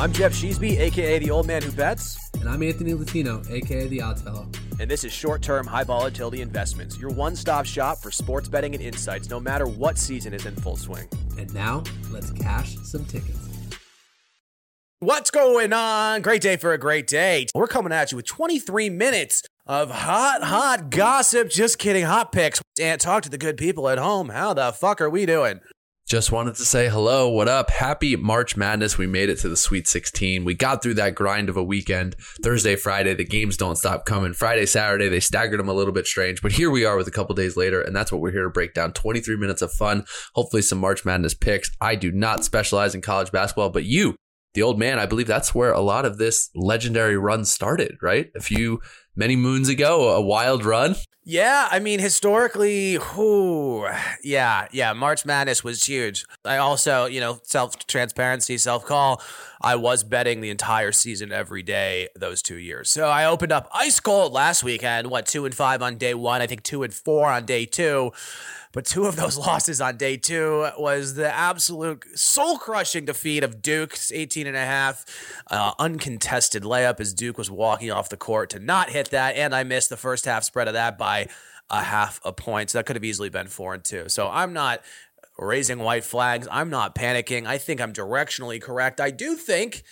I'm Jeff Sheesby, aka the old man who bets. And I'm Anthony Latino, aka the Odds Fellow. And this is short term, high volatility investments, your one stop shop for sports betting and insights, no matter what season is in full swing. And now, let's cash some tickets. What's going on? Great day for a great day. We're coming at you with 23 minutes of hot, hot gossip. Just kidding, hot picks. And talk to the good people at home. How the fuck are we doing? Just wanted to say hello, what up? Happy March Madness. We made it to the Sweet 16. We got through that grind of a weekend. Thursday, Friday, the games don't stop coming. Friday, Saturday, they staggered them a little bit strange, but here we are with a couple days later, and that's what we're here to break down. 23 minutes of fun, hopefully some March Madness picks. I do not specialize in college basketball, but you, the old man, I believe that's where a lot of this legendary run started, right? If few many moons ago, a wild run. Yeah, I mean, historically, whoo, yeah, yeah, March Madness was huge. I also, you know, self transparency, self call. I was betting the entire season every day those two years. So I opened up ice cold last weekend. What two and five on day one? I think two and four on day two. But two of those losses on day two was the absolute soul crushing defeat of Duke's 18 and a half uh, uncontested layup as Duke was walking off the court to not hit that. And I missed the first half spread of that by a half a point. So that could have easily been four and two. So I'm not raising white flags. I'm not panicking. I think I'm directionally correct. I do think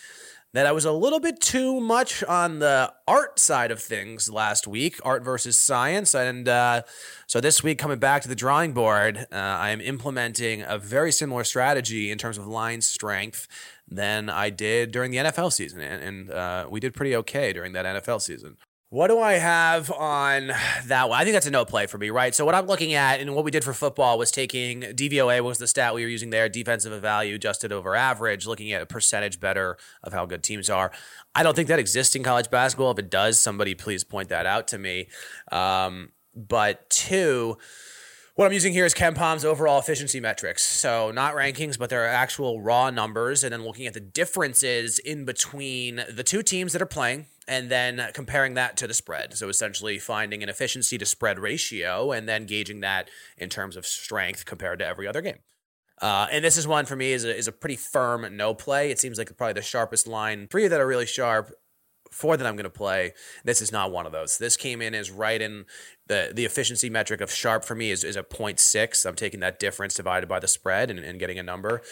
that I was a little bit too much on the art side of things last week, art versus science. And uh, so this week, coming back to the drawing board, uh, I am implementing a very similar strategy in terms of line strength than I did during the NFL season. And, and uh, we did pretty okay during that NFL season. What do I have on that one? I think that's a no play for me, right? So what I'm looking at and what we did for football was taking DVOA was the stat we were using there, defensive value adjusted over average, looking at a percentage better of how good teams are. I don't think that exists in college basketball. If it does, somebody please point that out to me. Um, but two, what I'm using here is KenPom's overall efficiency metrics. So not rankings, but their actual raw numbers, and then looking at the differences in between the two teams that are playing, and then comparing that to the spread. So essentially finding an efficiency to spread ratio, and then gauging that in terms of strength compared to every other game. Uh, and this is one for me is a, is a pretty firm no play. It seems like probably the sharpest line. Three that are really sharp four that I'm going to play. This is not one of those. This came in as right in the the efficiency metric of sharp for me is, is a 0.6. I'm taking that difference divided by the spread and, and getting a number.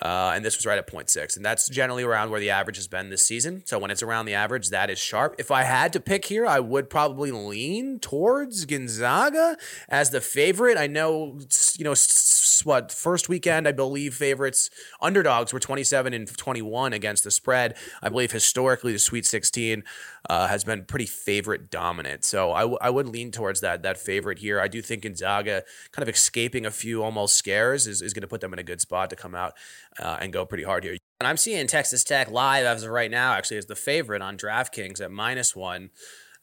Uh, and this was right at 0.6. And that's generally around where the average has been this season. So when it's around the average, that is sharp. If I had to pick here, I would probably lean towards Gonzaga as the favorite. I know, you know, what first weekend I believe favorites underdogs were 27 and 21 against the spread. I believe historically the Sweet 16 uh, has been pretty favorite dominant. So I, w- I would lean towards that that favorite here. I do think Gonzaga kind of escaping a few almost scares is, is going to put them in a good spot to come out uh, and go pretty hard here. And I'm seeing Texas Tech live as of right now actually as the favorite on DraftKings at minus one.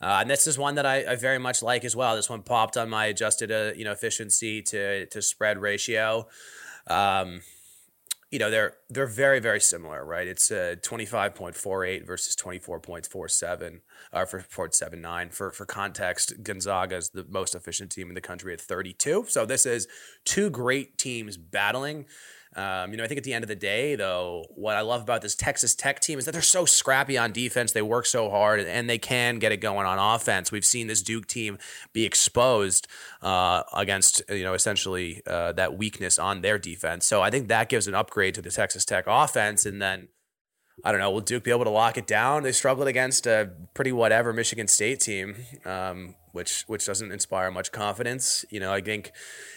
Uh, and this is one that I, I, very much like as well. This one popped on my adjusted, uh, you know, efficiency to to spread ratio. Um, you know, they're they're very very similar, right? It's uh, twenty five point four eight versus twenty four point seven, for nine. For for context, Gonzaga is the most efficient team in the country at thirty two. So this is two great teams battling. Um, you know, I think at the end of the day, though, what I love about this Texas Tech team is that they're so scrappy on defense. They work so hard and they can get it going on offense. We've seen this Duke team be exposed uh, against, you know, essentially uh, that weakness on their defense. So I think that gives an upgrade to the Texas Tech offense. And then I don't know. Will Duke be able to lock it down? They struggled against a pretty whatever Michigan State team, um, which which doesn't inspire much confidence. You know, I think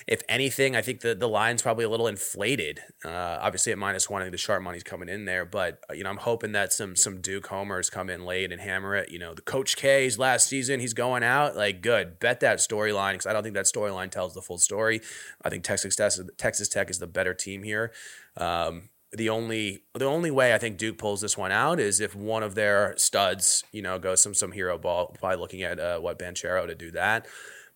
if anything, I think the the line's probably a little inflated. Uh, obviously, at minus one, I think the sharp money's coming in there, but uh, you know, I'm hoping that some some Duke homers come in late and hammer it. You know, the Coach K's last season, he's going out like good. Bet that storyline because I don't think that storyline tells the full story. I think Texas Texas Tech is the better team here. Um, the only the only way I think Duke pulls this one out is if one of their studs, you know, goes some some hero ball by looking at uh, what Banchero to do that.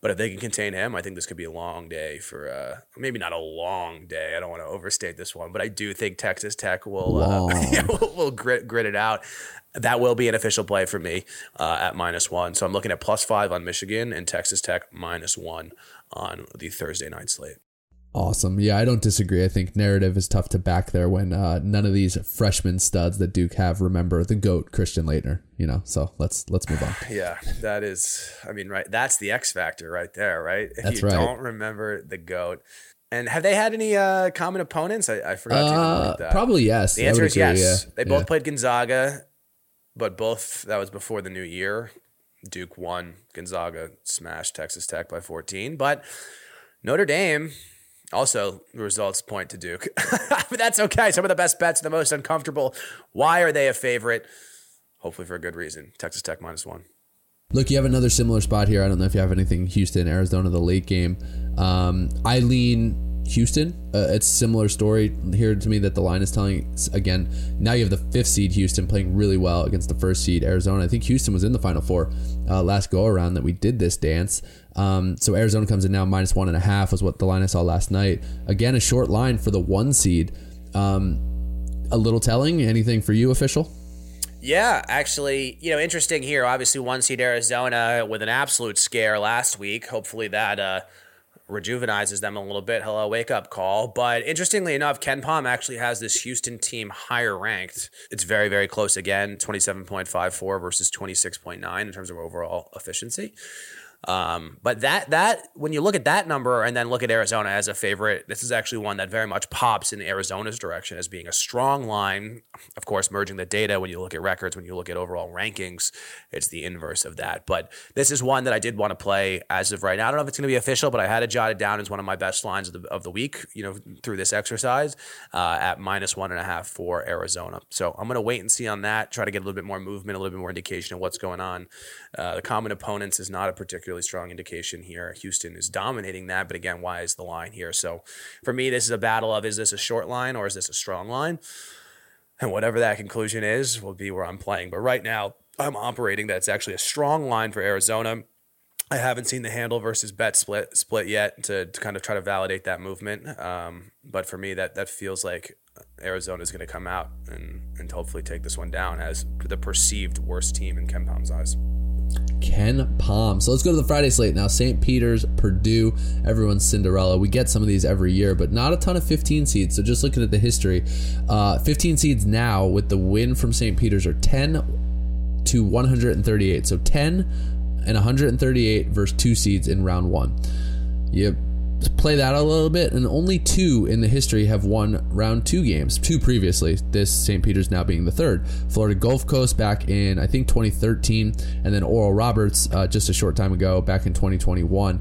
But if they can contain him, I think this could be a long day for uh, maybe not a long day. I don't want to overstate this one, but I do think Texas Tech will uh, will, will grit grit it out. That will be an official play for me uh, at minus one. So I'm looking at plus five on Michigan and Texas Tech minus one on the Thursday night slate. Awesome. Yeah, I don't disagree. I think narrative is tough to back there when uh, none of these freshman studs that Duke have remember the goat Christian Laettner. You know, so let's let's move on. Yeah, that is. I mean, right. That's the X factor right there, right? If That's you right. don't remember the goat, and have they had any uh, common opponents? I, I forgot Uh, that. probably yes. The answer is agree, yes. yeah. They both Yeah. played Gonzaga, but both that was before the new year. Duke won. Gonzaga smashed Texas Tech by 14. But Notre Dame also the results point to Duke. but that's okay. Some of the best bets, the most uncomfortable. Why are they a favorite? Hopefully for a good reason. Texas Tech minus one. Look, you have another similar spot here. I don't know if you have anything Houston, Arizona, the late game. Um, I lean Houston. Uh, it's similar story here to me that the line is telling. Again, now you have the fifth seed Houston playing really well against the first seed Arizona. I think Houston was in the final four uh, last go around that we did this dance. Um, so Arizona comes in now minus one and a half was what the line I saw last night. Again, a short line for the one seed. Um, a little telling. Anything for you, official? Yeah, actually, you know, interesting here. Obviously, one seed Arizona with an absolute scare last week. Hopefully, that uh, rejuvenizes them a little bit. Hello, wake up call. But interestingly enough, KenPom actually has this Houston team higher ranked. It's very, very close again 27.54 versus 26.9 in terms of overall efficiency. Um, but that that when you look at that number and then look at Arizona as a favorite, this is actually one that very much pops in Arizona's direction as being a strong line. Of course, merging the data when you look at records, when you look at overall rankings, it's the inverse of that. But this is one that I did want to play as of right now. I don't know if it's going to be official, but I had it jotted down as one of my best lines of the, of the week. You know, through this exercise uh, at minus one and a half for Arizona. So I'm going to wait and see on that. Try to get a little bit more movement, a little bit more indication of what's going on. Uh, the common opponents is not a particularly strong indication here. Houston is dominating that, but again, why is the line here? So for me, this is a battle of is this a short line or is this a strong line? And whatever that conclusion is, will be where I'm playing. But right now, I'm operating that it's actually a strong line for Arizona. I haven't seen the handle versus bet split split yet to, to kind of try to validate that movement. Um, but for me, that that feels like Arizona is going to come out and and hopefully take this one down as the perceived worst team in KenPom's eyes. KenPom. So let's go to the Friday slate now. St. Peter's, Purdue, everyone's Cinderella. We get some of these every year, but not a ton of 15 seeds. So just looking at the history, uh, 15 seeds now with the win from St. Peter's are 10 to 138. So 10 and 138 versus two seeds in round one. You play that a little bit, and only two in the history have won round two games. Two previously. This St. Peter's now being the third. Florida Gulf Coast back in I think 2013, and then Oral Roberts uh, just a short time ago back in 2021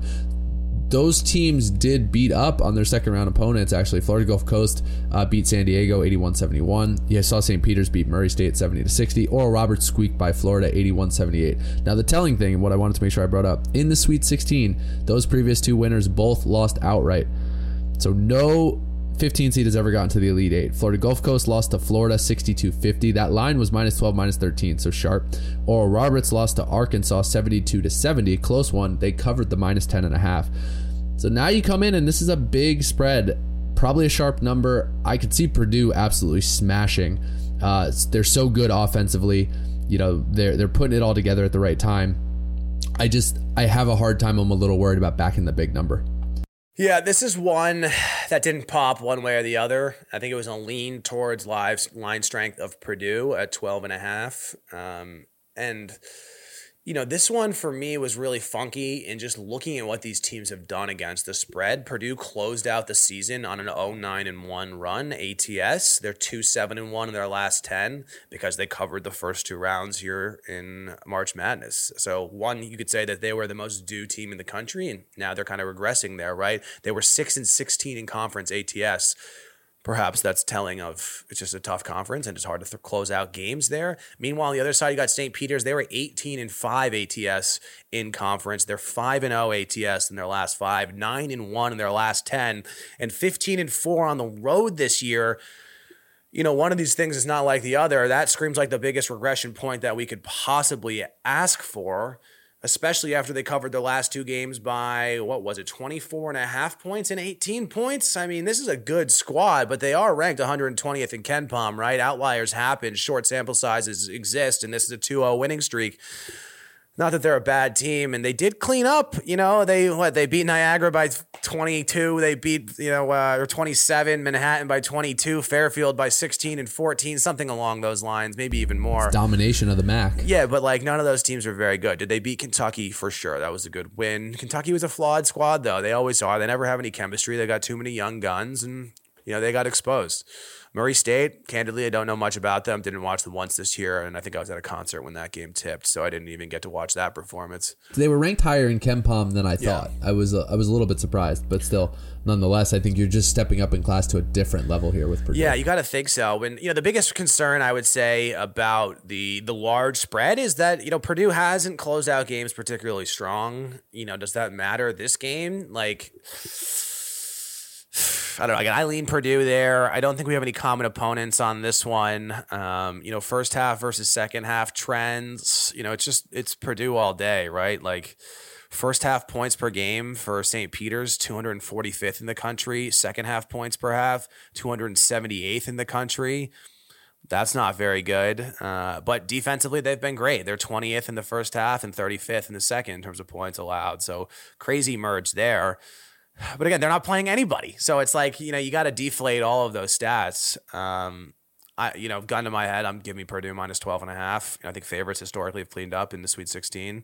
those teams did beat up on their second round opponents. Actually, Florida Gulf Coast uh, beat San Diego 81 71. You saw St. Peter's beat Murray State 70 60. Oral Roberts squeaked by Florida 81 78. Now, the telling thing, what I wanted to make sure I brought up in the Sweet 16, those previous two winners both lost outright. So, no 15 seed has ever gotten to the Elite Eight. Florida Gulf Coast lost to Florida 62 50. That line was minus 12, minus 13, so sharp. Oral Roberts lost to Arkansas 72 to 70. Close one. They covered the minus 10 and a half. So now you come in, and this is a big spread, probably a sharp number. I could see Purdue absolutely smashing. Uh, they're so good offensively. You know, they're they're putting it all together at the right time. I just I have a hard time. I'm a little worried about backing the big number. Yeah, this is one that didn't pop one way or the other. I think it was a lean towards live line strength of Purdue at 12 and a half. Um, and you know, this one for me was really funky in just looking at what these teams have done against the spread. Purdue closed out the season on an 0-9 and 1 run ATS. They're 2-7 and 1 in their last 10 because they covered the first two rounds here in March Madness. So, one you could say that they were the most due team in the country and now they're kind of regressing there, right? They were 6 and 16 in conference ATS perhaps that's telling of it's just a tough conference and it's hard to th- close out games there. Meanwhile, on the other side, you got St. Peter's. They were 18 and 5 ATS in conference. They're 5 and 0 ATS in their last five, 9 and 1 in their last 10, and 15 and 4 on the road this year. You know, one of these things is not like the other. That screams like the biggest regression point that we could possibly ask for especially after they covered their last two games by what was it 24 and a half points and 18 points? I mean this is a good squad but they are ranked 120th in KenPom right? Outliers happen. Short sample sizes exist and this is a 2-0 winning streak not that they're a bad team, and they did clean up. You know, they what they beat Niagara by 22. They beat you know uh, or 27 Manhattan by 22, Fairfield by 16 and 14, something along those lines, maybe even more. Domination of the MAAC. Yeah, but like none of those teams were very good. Did they beat Kentucky for sure? That was a good win. Kentucky was a flawed squad though. They always are. They never have any chemistry. They got too many young guns, and you know they got exposed. Murray State, candidly, I don't know much about them. Didn't watch them once this year, and I think I was at a concert when that game tipped, so I didn't even get to watch that performance. They were ranked higher in KenPom than I thought. I was uh, I was a little bit surprised, but still, nonetheless, I think you're just stepping up in class to a different level here with Purdue. Yeah, you got to think so. When you know the biggest concern I would say about the the large spread is that you know Purdue hasn't closed out games particularly strong. You know, does that matter this game? Like. I don't know. I lean Purdue there. I don't think we have any common opponents on this one. Um, you know, first half versus second half trends. You know, it's just it's Purdue all day, right? Like first half points per game for St. Peter's, 245th in the country. Second half points per half, 278th in the country. That's not very good. Uh, but defensively, they've been great. They're 20th in the first half and 35th in the second in terms of points allowed. So crazy merge there. But again, they're not playing anybody. So it's like, you know, you got to deflate all of those stats. Um, I, you know, gun to my head, I'm giving me Purdue minus 12 and a half. You know, I think favorites historically have cleaned up in the Sweet 16.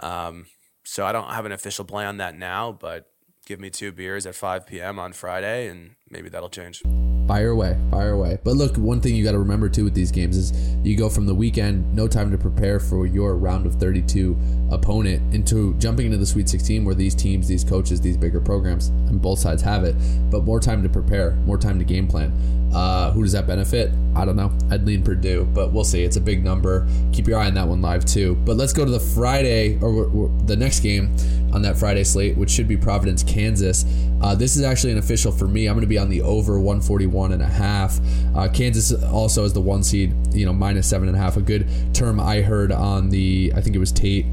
Um, so I don't have an official play on that now, but give me two beers at 5 p.m. on Friday and maybe that'll change. Fire away, fire away. But look, one thing you got to remember too with these games is you go from the weekend, no time to prepare for your round of 32 opponent, into jumping into the Sweet 16 where these teams, these coaches, these bigger programs, and both sides have it, but more time to prepare, more time to game plan. Uh, who does that benefit? I don't know. I'd lean Purdue, but we'll see. It's a big number. Keep your eye on that one live too. But let's go to the Friday or, or the next game on that Friday slate, which should be Providence, Kansas. Uh, this is actually an official for me. I'm going to be on the over 141 and a half. Uh, Kansas also is the one seed, you know, minus seven and a half. A good term I heard on the, I think it was Tate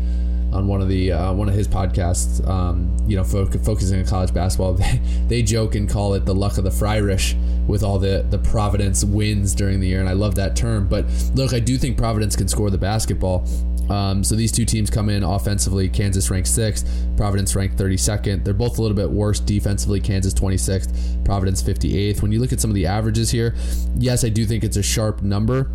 on one of the uh, one of his podcasts, um, you know, fo- focusing on college basketball. They, they joke and call it the luck of the Friarish with all the the Providence wins during the year, and I love that term. But look, I do think Providence can score the basketball. Um, so these two teams come in offensively. Kansas ranked sixth, Providence ranked 32nd. They're both a little bit worse defensively. Kansas 26th, Providence 58th. When you look at some of the averages here, yes, I do think it's a sharp number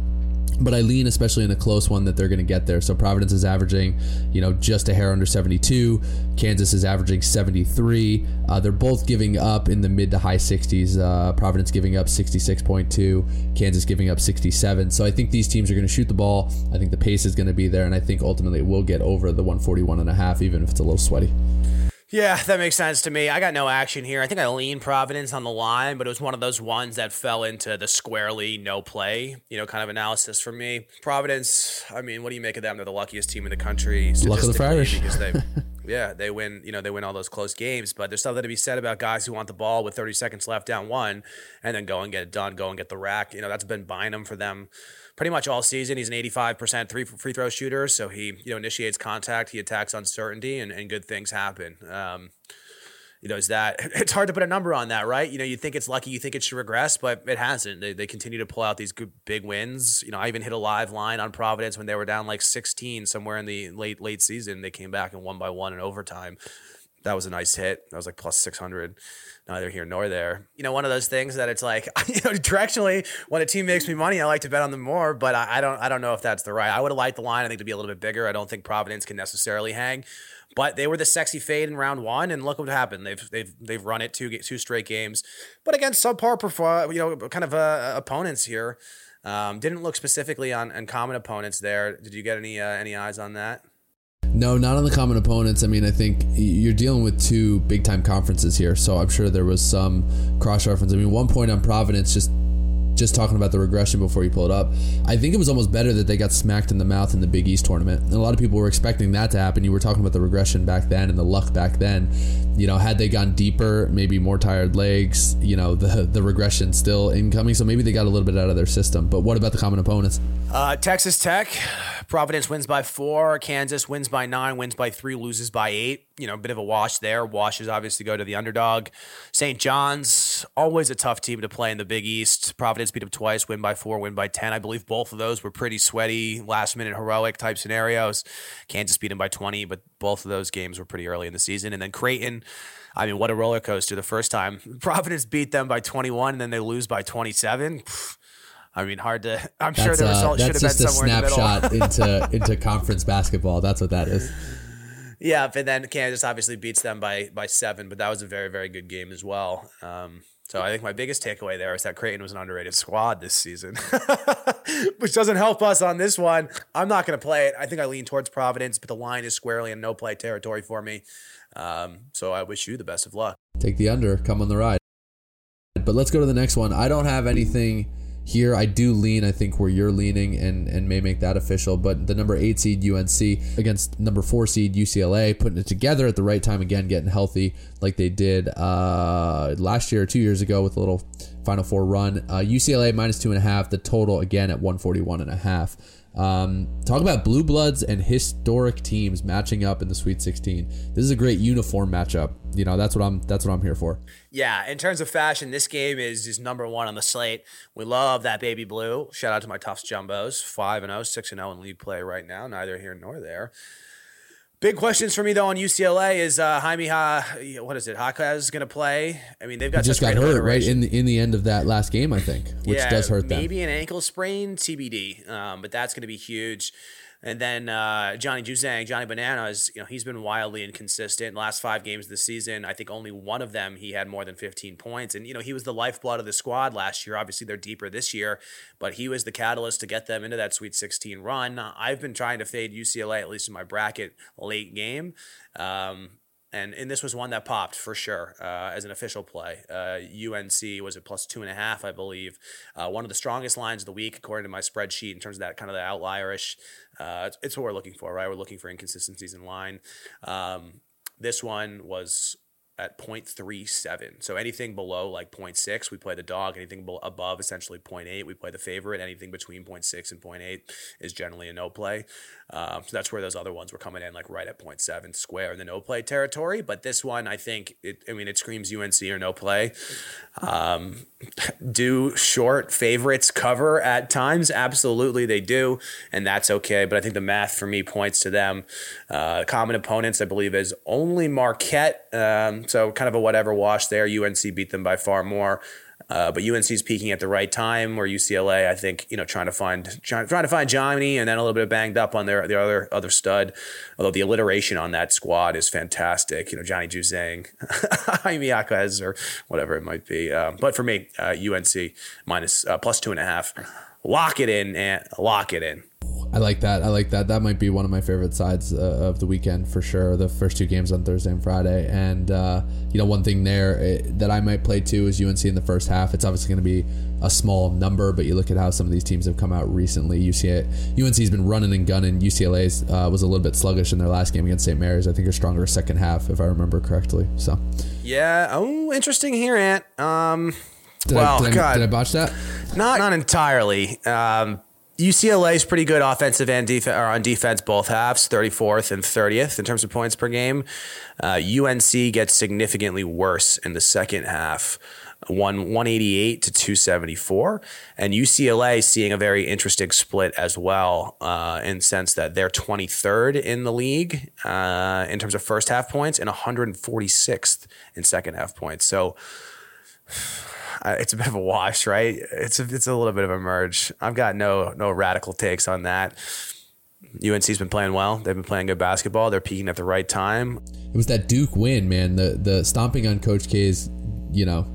but I lean, especially in a close one, that they're going to get there. So Providence is averaging, you know, just a hair under 72. Kansas is averaging 73. Uh, they're both giving up in the mid to high 60s. Uh, Providence giving up 66.2. Kansas giving up 67. So I think these teams are going to shoot the ball. I think the pace is going to be there, and I think ultimately it will get over the 141 and a half, even if it's a little sweaty. Yeah, that makes sense to me. I got no action here. I think I lean Providence on the line, but it was one of those ones that fell into the squarely no play, you know, kind of analysis for me. Providence, I mean, what do you make of them? They're the luckiest team in the country. Luck of the Friars. Because they, yeah, they win, you know, they win all those close games, but there's something to be said about guys who want the ball with 30 seconds left down one and then go and get it done, go and get the rack. You know, that's been Bynum for them pretty much all season. He's an 85% three free throw shooter, so he you know initiates contact, he attacks uncertainty, and, and good things happen. Um, you know, is that it's hard to put a number on that, right? You know, you think it's lucky, you think it should regress, but it hasn't. They, they continue to pull out these good big wins. You know, I even hit a live line on Providence when they were down like 16 somewhere in the late late season. They came back and won by one in overtime. That was a nice hit. That was like plus 600 neither here nor there. You know, one of those things that it's like, you know, directionally, when a team makes me money, I like to bet on them more, but I, I don't, I don't know if that's the right. I would have liked the line. I think to be a little bit bigger. I don't think Providence can necessarily hang, but they were the sexy fade in round one, and look what happened. They've, they've, they've run it two, two straight games, but against subpar, perform, you know, kind of uh, opponents here. Um, didn't look specifically on, on common opponents there. Did you get any, uh, any eyes on that? No, not on the common opponents. I mean, I think you're dealing with two big time conferences here, so I'm sure there was some cross reference. I mean, one point on Providence, just just talking about the regression before you pull it up, I think it was almost better that they got smacked in the mouth in the Big East tournament. And a lot of people were expecting that to happen. You were talking about the regression back then and the luck back then. You know, had they gone deeper, maybe more tired legs, you know, the the regression still incoming. So maybe they got a little bit out of their system. But what about the common opponents? Uh, Texas Tech, Providence wins by four. Kansas wins by nine, wins by three, loses by eight. You know, a bit of a wash there. Washes obviously go to the underdog. St. John's, always a tough team to play in the Big East. Providence Beat them twice, win by four, win by 10. I believe both of those were pretty sweaty, last minute heroic type scenarios. Kansas beat them by 20, but both of those games were pretty early in the season. And then Creighton, I mean, what a roller coaster the first time. Providence beat them by 21, and then they lose by 27. I mean, hard to. I'm that's, sure the result uh, should have been somewhere in the middle. That's just a snapshot into into conference basketball. That's what that is. Yeah, but then Kansas obviously beats them by by seven, but that was a very very good game as well. Um, so I think my biggest takeaway there is that Creighton was an underrated squad this season, which doesn't help us on this one. I'm not going to play it. I think I lean towards Providence, but the line is squarely in no play territory for me. Um, so I wish you the best of luck. Take the under, come on the ride. But let's go to the next one. I don't have anything here, I do lean, I think, where you're leaning and, and may make that official. But the number eight seed UNC against number four seed UCLA, putting it together at the right time again, getting healthy like they did uh, last year or two years ago with a little Final Four run. Uh, UCLA minus two and a half, the total again at 141 and a half. Um, talk about blue bloods and historic teams matching up in the Sweet 16. This is a great uniform matchup. You know, that's what I'm that's what I'm here for. Yeah, in terms of fashion, this game is is number one on the slate. We love that baby blue. Shout out to my Tufts Jumbos, five and 0, 6 and 0 in league play right now. Neither here nor there. Big questions for me though on UCLA is uh, Jaime ha, what is it? Jaquez going to play? I mean, they've got he just got hurt right in the in the end of that last game, I think, which yeah, does hurt them. Maybe an ankle sprain, TBD. Um, but that's going to be huge. And then uh, Johnny Juzang, Johnny Bananas, you know, he's been wildly inconsistent. Last five games of the season, I think only one of them he had more than 15 points. And, you know, he was the lifeblood of the squad last year. Obviously, they're deeper this year, but he was the catalyst to get them into that Sweet 16 run. I've been trying to fade UCLA, at least in my bracket, late game. Um, and and this was one that popped for sure uh, as an official play. Uh, UNC was at plus two and a half, I believe. Uh, one of the strongest lines of the week, according to my spreadsheet, in terms of that kind of the outlierish. Uh, it's, it's, what we're looking for, right? We're looking for inconsistencies in line. Um, this one was at 0.37. So anything below like 0.6, we play the dog. Anything above essentially 0.8, we play the favorite. Anything between 0.6 and 0.8 is generally a no play. Um, so that's where those other ones were coming in like right at 0.7 square in the no play territory. But this one, I think, it, I mean, it screams UNC or no play. Um, do short favorites cover at times? Absolutely, they do. And that's okay. But I think the math for me points to them. Uh, common opponents, I believe, is only Marquette. Um, so kind of a whatever wash there. UNC beat them by far more. Uh, but UNC is peaking at the right time. Where UCLA, I think, you know, trying to find trying, trying to find Johnny, and then a little bit banged up on their the other other stud. Although the alliteration on that squad is fantastic. You know, Johnny Juzang, Jaquez, or whatever it might be. Um, but for me, uh, UNC minus uh, plus two and a half. Lock it in and lock it in. I like that. I like that. That might be one of my favorite sides uh, of the weekend for sure. The first two games on Thursday and Friday, and uh, you know one thing there it, eh, that I might play too is UNC in the first half. It's obviously going to be a small number, but you look at how some of these teams have come out recently. UCLA, UNC's been running and gunning. UCLA's uh, was a little bit sluggish in their last game against St. Mary's. I think a stronger second half if I remember correctly. So yeah. Oh, interesting here, Ant. Um, did well, I, did, I, did I botch that? Not not entirely. Um, UCLA is pretty good offensive and def- or on defense, both halves, 34th and 30th in terms of points per game. Uh, UNC gets significantly worse in the second half, one 188 to 274, and UCLA seeing a very interesting split as well, uh, in sense that they're 23rd in the league uh, in terms of first half points and 146th in second half points. So it's a bit of a wash, right? It's a, it's a little bit of a merge. I've got no no radical takes on that. UNC's been playing well. They've been playing good basketball. They're peaking at the right time. It was that Duke win, man. The the stomping on Coach K's, you know,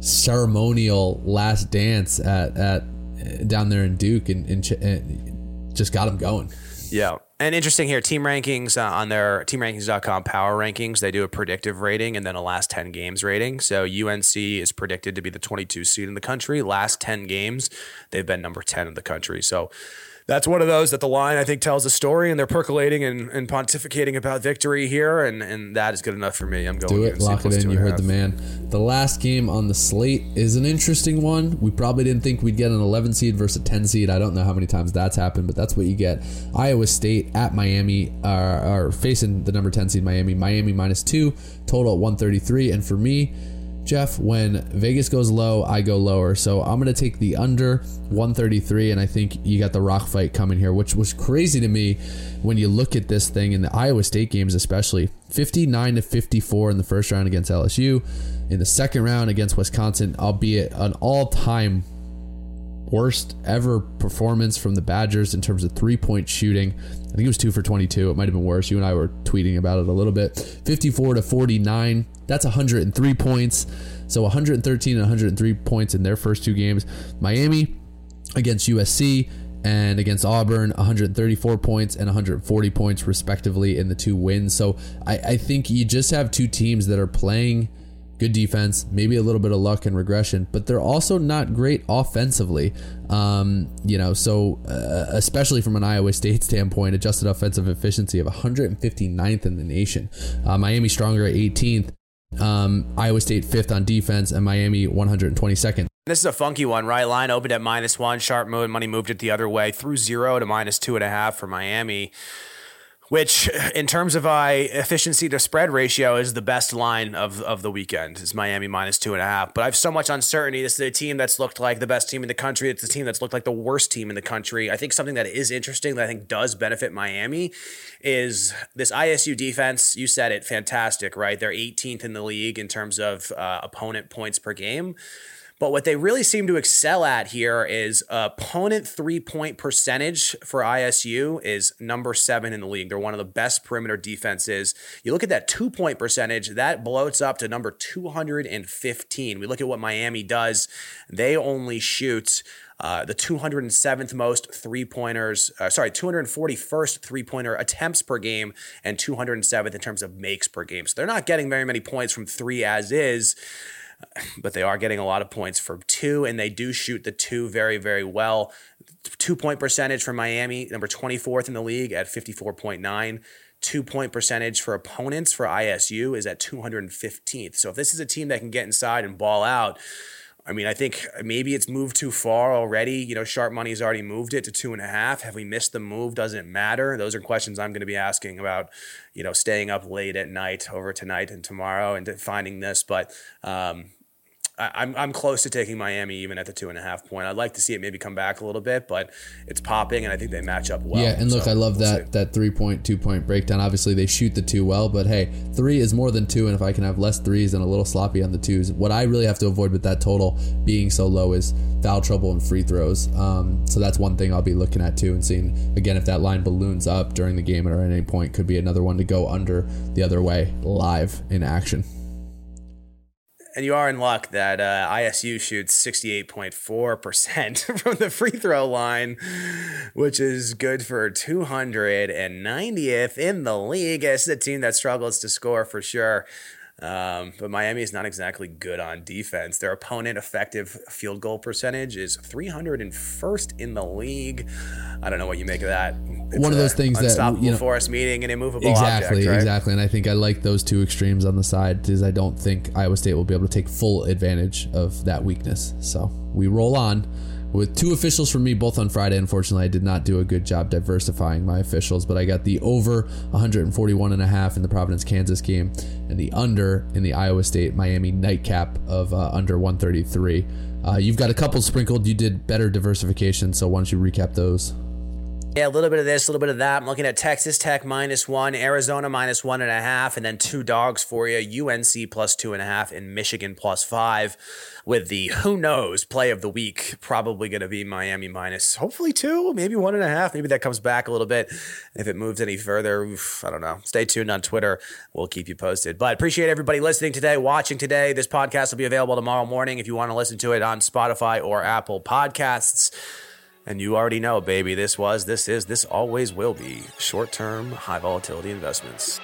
ceremonial last dance at at down there in Duke and, and, and just got him going. Yeah. And interesting here, team rankings uh, on their teamrankings.com power rankings, they do a predictive rating and then a last 10 games rating. So UNC is predicted to be the 22 seed in the country. Last 10 games, they've been number 10 in the country. So that's one of those that the line I think tells a story, and they're percolating and, and pontificating about victory here, and, and that is good enough for me. I'm going. Do it, lock it in. You heard the man. The last game on the slate is an interesting one. We probably didn't think we'd get an 11 seed versus a 10 seed. I don't know how many times that's happened, but that's what you get. Iowa State at Miami are, are facing the number 10 seed Miami. Miami minus two, total at 133, and for me Jeff, when Vegas goes low, I go lower. So I'm going to take the under 133, and I think you got the rock fight coming here, which was crazy to me when you look at this thing in the Iowa State games, especially 59 to 54 in the first round against LSU, in the second round against Wisconsin, albeit an all time worst ever performance from the Badgers in terms of three point shooting. I think it was two for 22. It might have been worse. You and I were tweeting about it a little bit. 54 to 49 that's 103 points. So 113 and 103 points in their first two games. Miami against USC and against Auburn, 134 points and 140 points respectively in the two wins. So I, I think you just have two teams that are playing good defense, maybe a little bit of luck and regression, but they're also not great offensively. Um, you know, so uh, especially from an Iowa State standpoint, adjusted offensive efficiency of 159th in the nation. Uh, Miami stronger at 18th. Um, Iowa State fifth on defense, and Miami 122nd. This is a funky one, right? Line opened at minus one. Sharp money moved it the other way through zero to minus two and a half for Miami which in terms of I efficiency to spread ratio is the best line of, of the weekend is Miami minus two and a half. But I have so much uncertainty. This is a team that's looked like the best team in the country. It's a team that's looked like the worst team in the country. I think something that is interesting that I think does benefit Miami is this ISU defense. You said it, fantastic, right? They're 18th in the league in terms of uh, opponent points per game. But what they really seem to excel at here is opponent three point percentage for ISU is number seven in the league. They're one of the best perimeter defenses. You look at that two point percentage, that bloats up to number 215. We look at what Miami does, they only shoot. Uh, the 207th most three pointers, uh, sorry, 241st three pointer attempts per game, and 207th in terms of makes per game. So they're not getting very many points from three as is but they are getting a lot of points for two, and they do shoot the two very, very well. Two point percentage for Miami, number 24th in the league at 54.9. Two point percentage for opponents for ISU is at 215th. So if this is a team that can get inside and ball out, I mean, I think maybe it's moved too far already. You know, Sharp Money's already moved it to two and a half. Have we missed the move? Does it matter? Those are questions I'm going to be asking about, you know, staying up late at night over tonight and tomorrow and finding this. But um, I'm I'm close to taking Miami even at the two and a half point. I'd like to see it maybe come back a little bit, but it's popping, and I think they match up well. Yeah, and look, so I love we'll that see. that three point, two point breakdown. Obviously, they shoot the two well, but hey, three is more than two, and if I can have less threes and a little sloppy on the twos, what I really have to avoid with that total being so low is foul trouble and free throws. Um, so that's one thing I'll be looking at too, and seeing again if that line balloons up during the game or at any point could be another one to go under the other way live in action. And you are in luck that uh, ISU shoots 68.4% from the free throw line, which is good for 290th in the league. It's a team that struggles to score for sure. Um, but Miami is not exactly good on defense. Their opponent effective field goal percentage is 301st in the league. I don't know what you make of that. It's One of those things that, unstoppable you know- force meeting an immovable exactly, object, right? exactly. And I think I like those two extremes on the side because I don't think Iowa State will be able to take full advantage of that weakness. So we roll on with two officials for me both on Friday. Unfortunately, I did not do a good job diversifying my officials, but I got the over 141 and a half in the Providence Kansas game and the under in the Iowa State Miami nightcap of uh, under 133. Uh, you've got a couple sprinkled. You did better diversification, so why don't you recap those? Yeah, a little bit of this, a little bit of that. I'm looking at Texas Tech minus one, Arizona minus one and a half, and then two dogs for you UNC plus two and a half, and Michigan plus five. With the who knows play of the week, probably going to be Miami minus hopefully two, maybe one and a half. Maybe that comes back a little bit. If it moves any further, oof, I don't know. Stay tuned on Twitter. We'll keep you posted. But appreciate everybody listening today, watching today. This podcast will be available tomorrow morning if you want to listen to it on Spotify or Apple Podcasts. And you already know, baby, this was, this is, this always will be short term, high volatility investments.